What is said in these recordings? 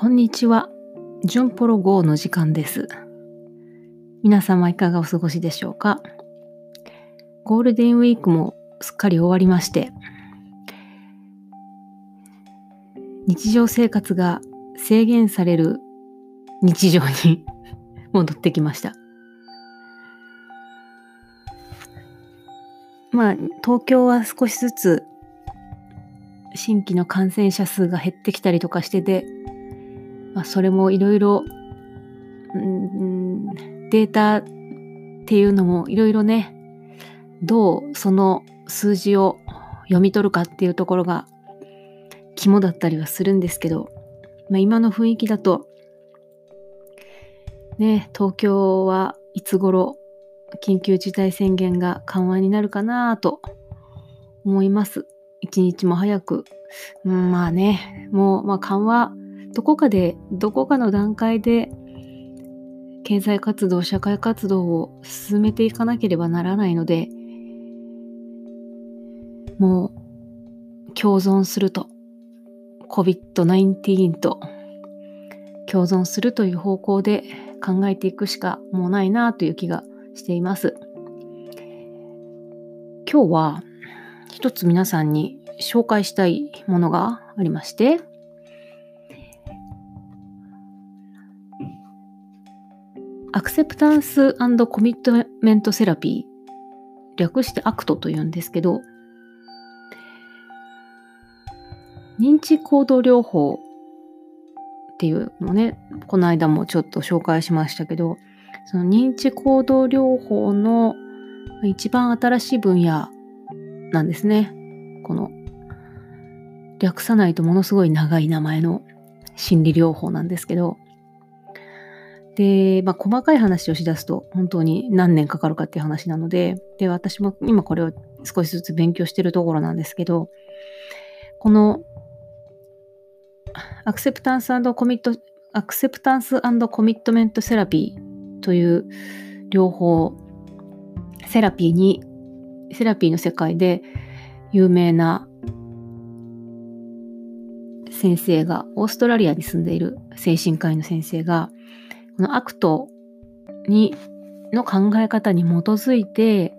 こんにちは。ジュンポロ GO の時間です。皆様いかがお過ごしでしょうか？ゴールデンウィークもすっかり終わりまして、日常生活が制限される日常に 戻ってきました。まあ、東京は少しずつ新規の感染者数が減ってきたりとかしてて、まあ、それもいろいろデータっていうのもいろいろねどうその数字を読み取るかっていうところが肝だったりはするんですけど、まあ、今の雰囲気だとね東京はいつ頃緊急事態宣言が緩和になるかなと思います。一日も早く。うん、まあね、もう、まあ緩和、どこかで、どこかの段階で、経済活動、社会活動を進めていかなければならないので、もう、共存すると、COVID-19 と共存するという方向で考えていくしかもうないなという気がしています。今日は一つ皆さんに紹介したいものがありまして、アクセプタンスコミットメントセラピー、略して ACT というんですけど、認知行動療法っていうのね、この間もちょっと紹介しましたけど、その認知行動療法の一番新しい分野なんですね。この略さないとものすごい長い名前の心理療法なんですけど、で、まあ、細かい話をしだすと本当に何年かかるかっていう話なので、で、私も今これを少しずつ勉強してるところなんですけど、この acceptance commit、acceptance commitment therapy という療法、セラピーに、セラピーの世界で有名な先生が、オーストラリアに住んでいる精神科医の先生が、この ACT に、の考え方に基づいて、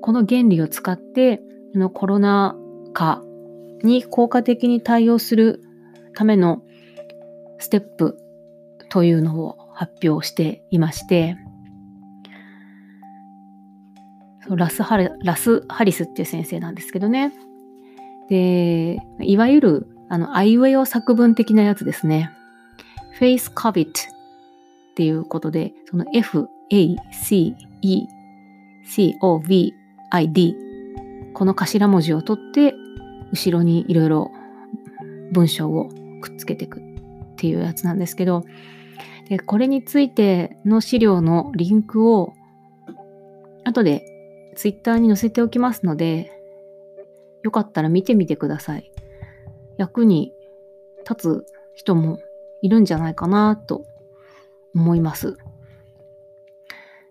この原理を使って、このコロナ禍に効果的に対応するためのステップというのを発表していまして、ラスハリラス・ハリスっていう先生なんですけどね。で、いわゆる、あの、アイウェイオ作文的なやつですね。Face COVID っていうことで、その F, A, C, E, C, O, V, I, D この頭文字を取って、後ろにいろいろ文章をくっつけていくっていうやつなんですけど、でこれについての資料のリンクを後でツイッターに載せておきますので、よかったら見てみてください。役に立つ人もいるんじゃないかなと思います。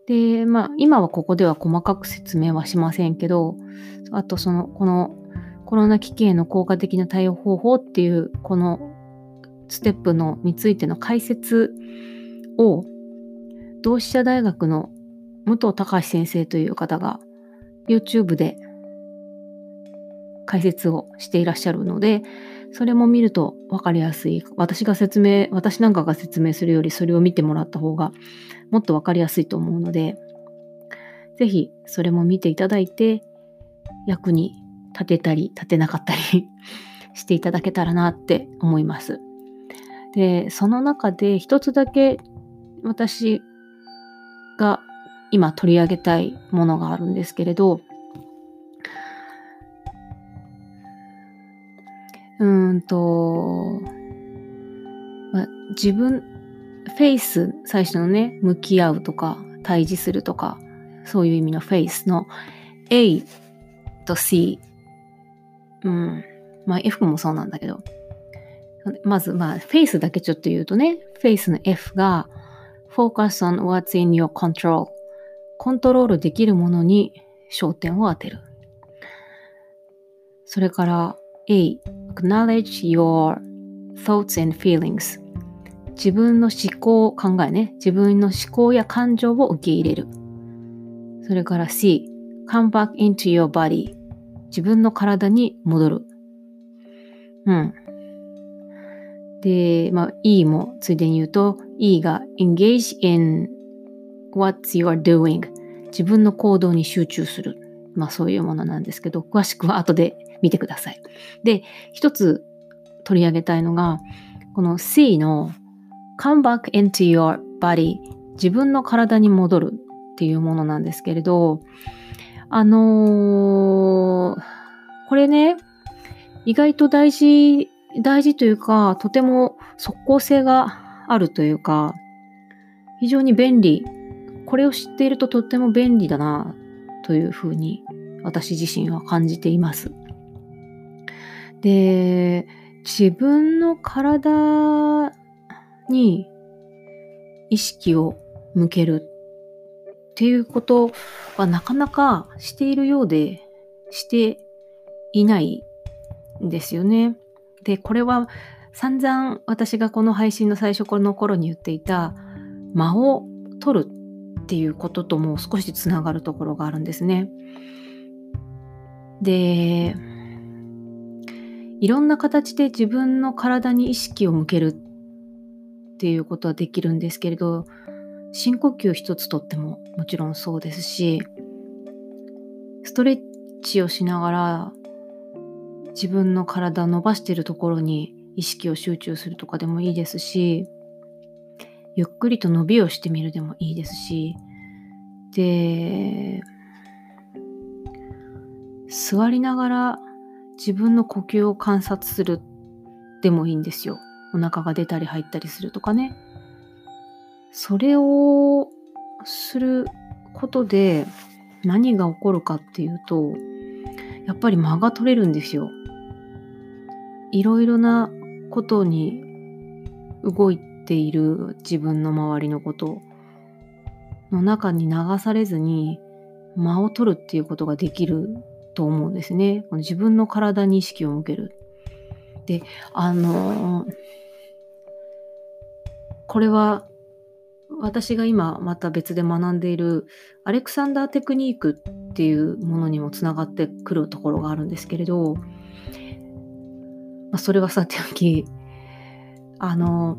で、まあ、今はここでは細かく説明はしませんけど、あとその、このコロナ危機への効果的な対応方法っていう、このステップのについての解説を、同志社大学の武藤隆先生という方が YouTube で解説をしていらっしゃるので、それも見ると分かりやすい。私が説明、私なんかが説明するよりそれを見てもらった方がもっと分かりやすいと思うので、ぜひそれも見ていただいて、役に立てたり立てなかったり していただけたらなって思います。で、その中で一つだけ私が今取り上げたいものがあるんですけれど、うんと、まあ、自分、 face、最初のね、向き合うとか、対峙するとか、そういう意味の face の A と C、うん、まあ F もそうなんだけど、まず、まあ、 face だけちょっと言うとね、 face の F が Focus on what's in your control コントロールできるものに焦点を当てる。それから A, acknowledge your thoughts and feelings 自分の思考、考えね。自分の思考や感情を受け入れる。それから C come back into your body 自分の体に戻る。うん。で、まあ、E もついでに言うと、E が engage in what you are doing 自分の行動に集中する。まあそういうものなんですけど、詳しくは後で見てください。で、一つ取り上げたいのが、この C の come back into your body 自分の体に戻るっていうものなんですけれど、あのー、これね、意外と大事、大事というか、とても即効性があるというか、非常に便利。これを知っているととっても便利だな、というふうに私自身は感じています。で、自分の体に意識を向けるっていうことはなかなかしているようでしていないんですよね。で、これは散々私がこの配信の最初の頃に言っていた間を取るっていうこととも少しつながるところがあるんですね。で、いろんな形で自分の体に意識を向けるっていうことはできるんですけれど、深呼吸一つとってももちろんそうですし、ストレッチをしながら自分の体を伸ばしているところに意識を集中するとかでもいいですし、ゆっくりと伸びをしてみるでもいいですし、で、座りながら自分の呼吸を観察するでもいいんですよ。お腹が出たり入ったりするとかね。それをすることで何が起こるかっていうと、やっぱり間が取れるんですよ。いろいろなことに動いている自分の周りのことの中に流されずに間を取るっていうことができると思うんですね。自分の体に意識を向ける。で、あのこれは私が今また別で学んでいるアレクサンダーテクニークっていうものにもつながってくるところがあるんですけれど、まあ、それはさておきあの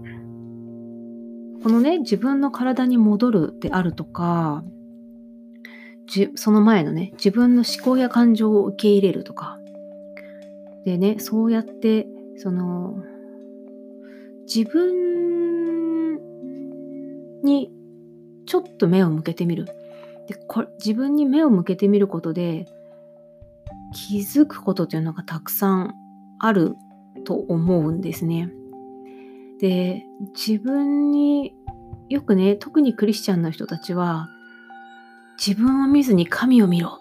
このね自分の体に戻るであるとかじその前のね自分の思考や感情を受け入れるとかでねそうやってその自分にちょっと目を向けてみるでこ自分に目を向けてみることで気づくことというのがたくさんあると思うんですね。で自分によくね特にクリスチャンの人たちは自分を見ずに神を見ろ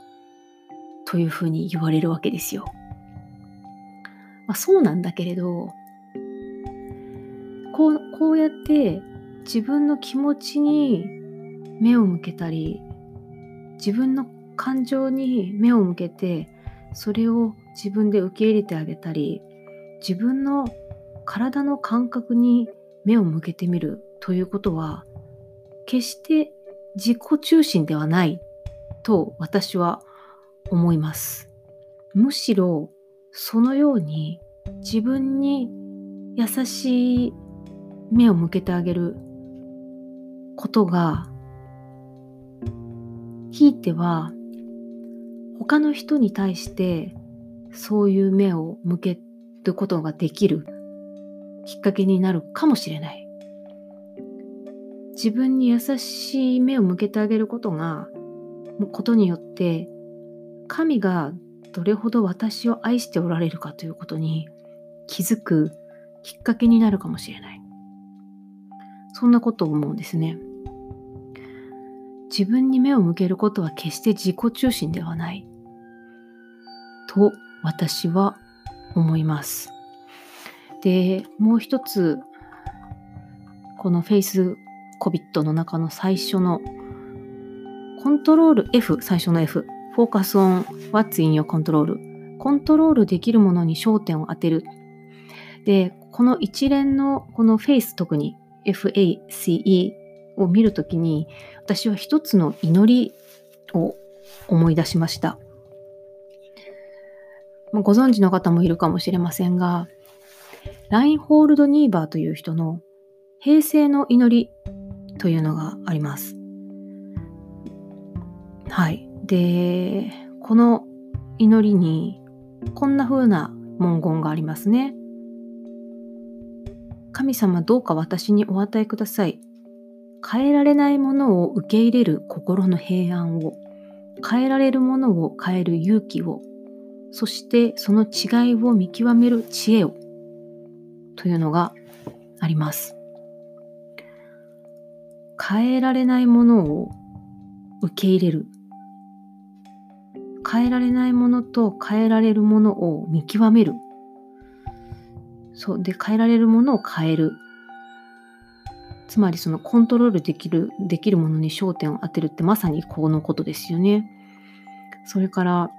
というふうに言われるわけですよ。まあ、そうなんだけれどこうこうやって自分の気持ちに目を向けたり自分の感情に目を向けてそれを自分で受け入れてあげたり自分の体の感覚に目を向けてみるということは決して自己中心ではないと私は思います。むしろそのように自分に優しい目を向けてあげることがひいては他の人に対してそういう目を向けることができるきっかけになるかもしれない。自分に優しい目を向けてあげることが、ことによって、神がどれほど私を愛しておられるかということに気づくきっかけになるかもしれない。そんなことを思うんですね。自分に目を向けることは決して自己中心ではない。と私は思います。で、もう一つ、このフェイスコビットの中の最初のコントロール F、最初の F、フォーカスオン What's in your control コントロールできるものに焦点を当てる。で、この一連のこのフェイス特に FACE を見るときに私は一つの祈りを思い出しました。ご存知の方もいるかもしれませんが、ラインホールド・ニーバーという人の平成の祈りというのがあります。はい。で、この祈りにこんな風な文言がありますね。神様どうか私にお与えください。変えられないものを受け入れる心の平安を、変えられるものを変える勇気を、そしてその違いを見極める知恵を、というのがあります。変えられないものを受け入れる。変えられないものと変えられるものを見極める。そう。で、変えられるものを変える。つまりそのコントロールできる、できるものに焦点を当てるってまさにこのことですよね。それから、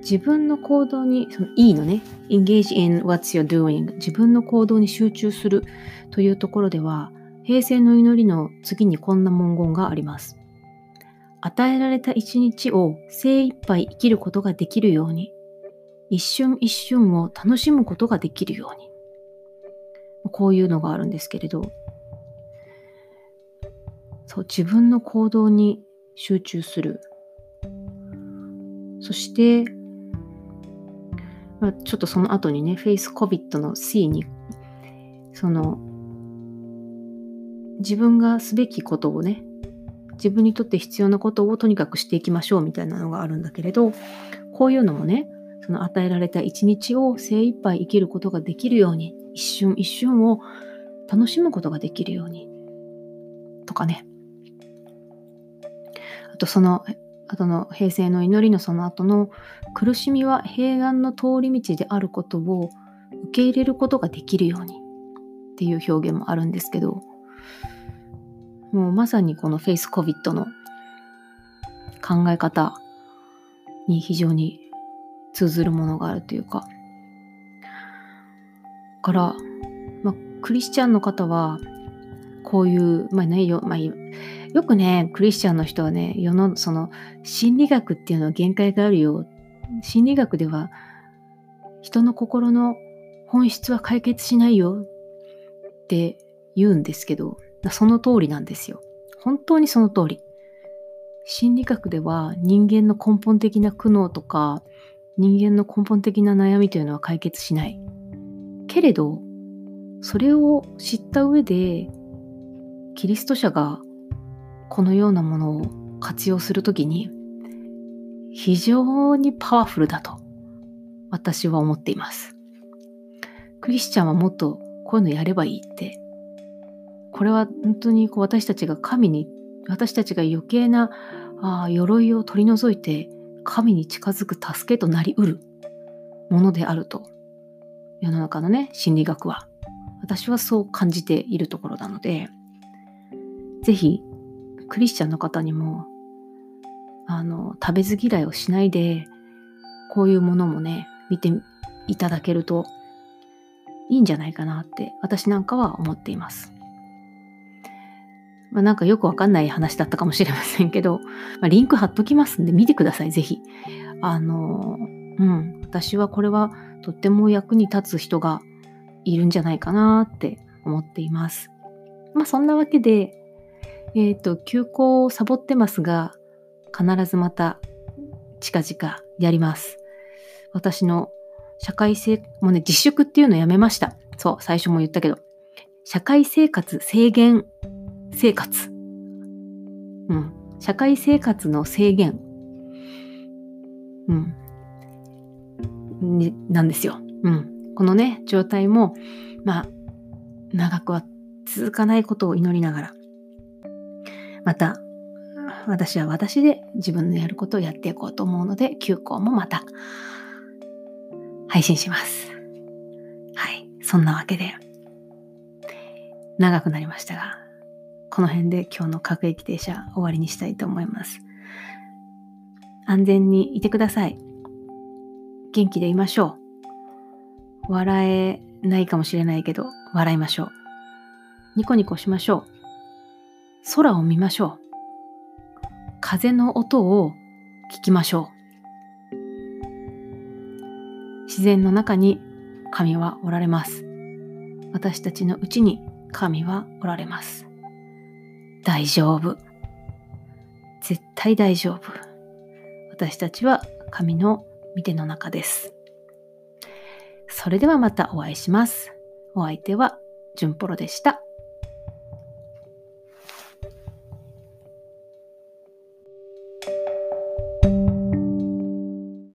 自分の行動に、その E のね、engage in what you're doing 自分の行動に集中するというところでは、平成の祈りの次にこんな文言があります。与えられた一日を精一杯生きることができるように、一瞬一瞬を楽しむことができるように。こういうのがあるんですけれど、そう自分の行動に集中する。そして、まあ、ちょっとその後にね、フェイスコビットの C に、その、自分がすべきことをね、自分にとって必要なことをとにかくしていきましょうみたいなのがあるんだけれど、こういうのもね、その与えられた一日を精一杯生きることができるように、一瞬一瞬を楽しむことができるように、とかね。あとその後の平成の祈りのその後の苦しみは平安の通り道であることを受け入れることができるようにっていう表現もあるんですけどもうまさにこのフェイスコビットの考え方に非常に通ずるものがあるというか。から、まあ、クリスチャンの方はこういうまあねよ,、まあ、よくねクリスチャンの人はね世のその心理学っていうのは限界があるよ。心理学では人の心の本質は解決しないよ。って言うんですけどその通りなんですよ。本当にその通り。心理学では人間の根本的な苦悩とか人間の根本的な悩みというのは解決しない。けれどそれを知った上でキリスト者がこのようなものを活用するときに非常にパワフルだと私は思っています。クリスチャンはもっとこういうのやればいいってこれは本当にこう私たちが神に私たちが余計なあ鎧を取り除いて神に近づく助けとなりうるものであると。世の中のね心理学は。私はそう感じているところなので。是非クリスチャンの方にもあの食べず嫌いをしないでこういうものもね見ていただけるといいんじゃないかなって私なんかは思っています。まあ、なんかよくわかんない話だったかもしれませんけど、まあ、リンク貼っときますんで見てください、ぜひ。あの、うん、私はこれはとっても役に立つ人がいるんじゃないかなって思っています。まあそんなわけで、えっ、ー、と、休校をサボってますが、必ずまた近々やります。私の社会生、もうね、自粛っていうのやめました。そう、最初も言ったけど。社会生活制限生活。うん。社会生活の制限。うん。に、なんですよ。うん。このね、状態も、まあ、長くは続かないことを祈りながら、また、私は私で自分のやることをやっていこうと思うので、休校もまた配信します。はい。そんなわけで、長くなりましたが、この辺で今日の各駅停車終わりにしたいと思います。安全にいてください。元気でいましょう。笑えないかもしれないけど、笑いましょう。ニコニコしましょう。空を見ましょう。風の音を聞きましょう。自然の中に神はおられます。私たちのうちに神はおられます。大丈夫。絶対大丈夫。私たちは神の御手の中です。それではまたお会いします。お相手は、じゅんポロでした。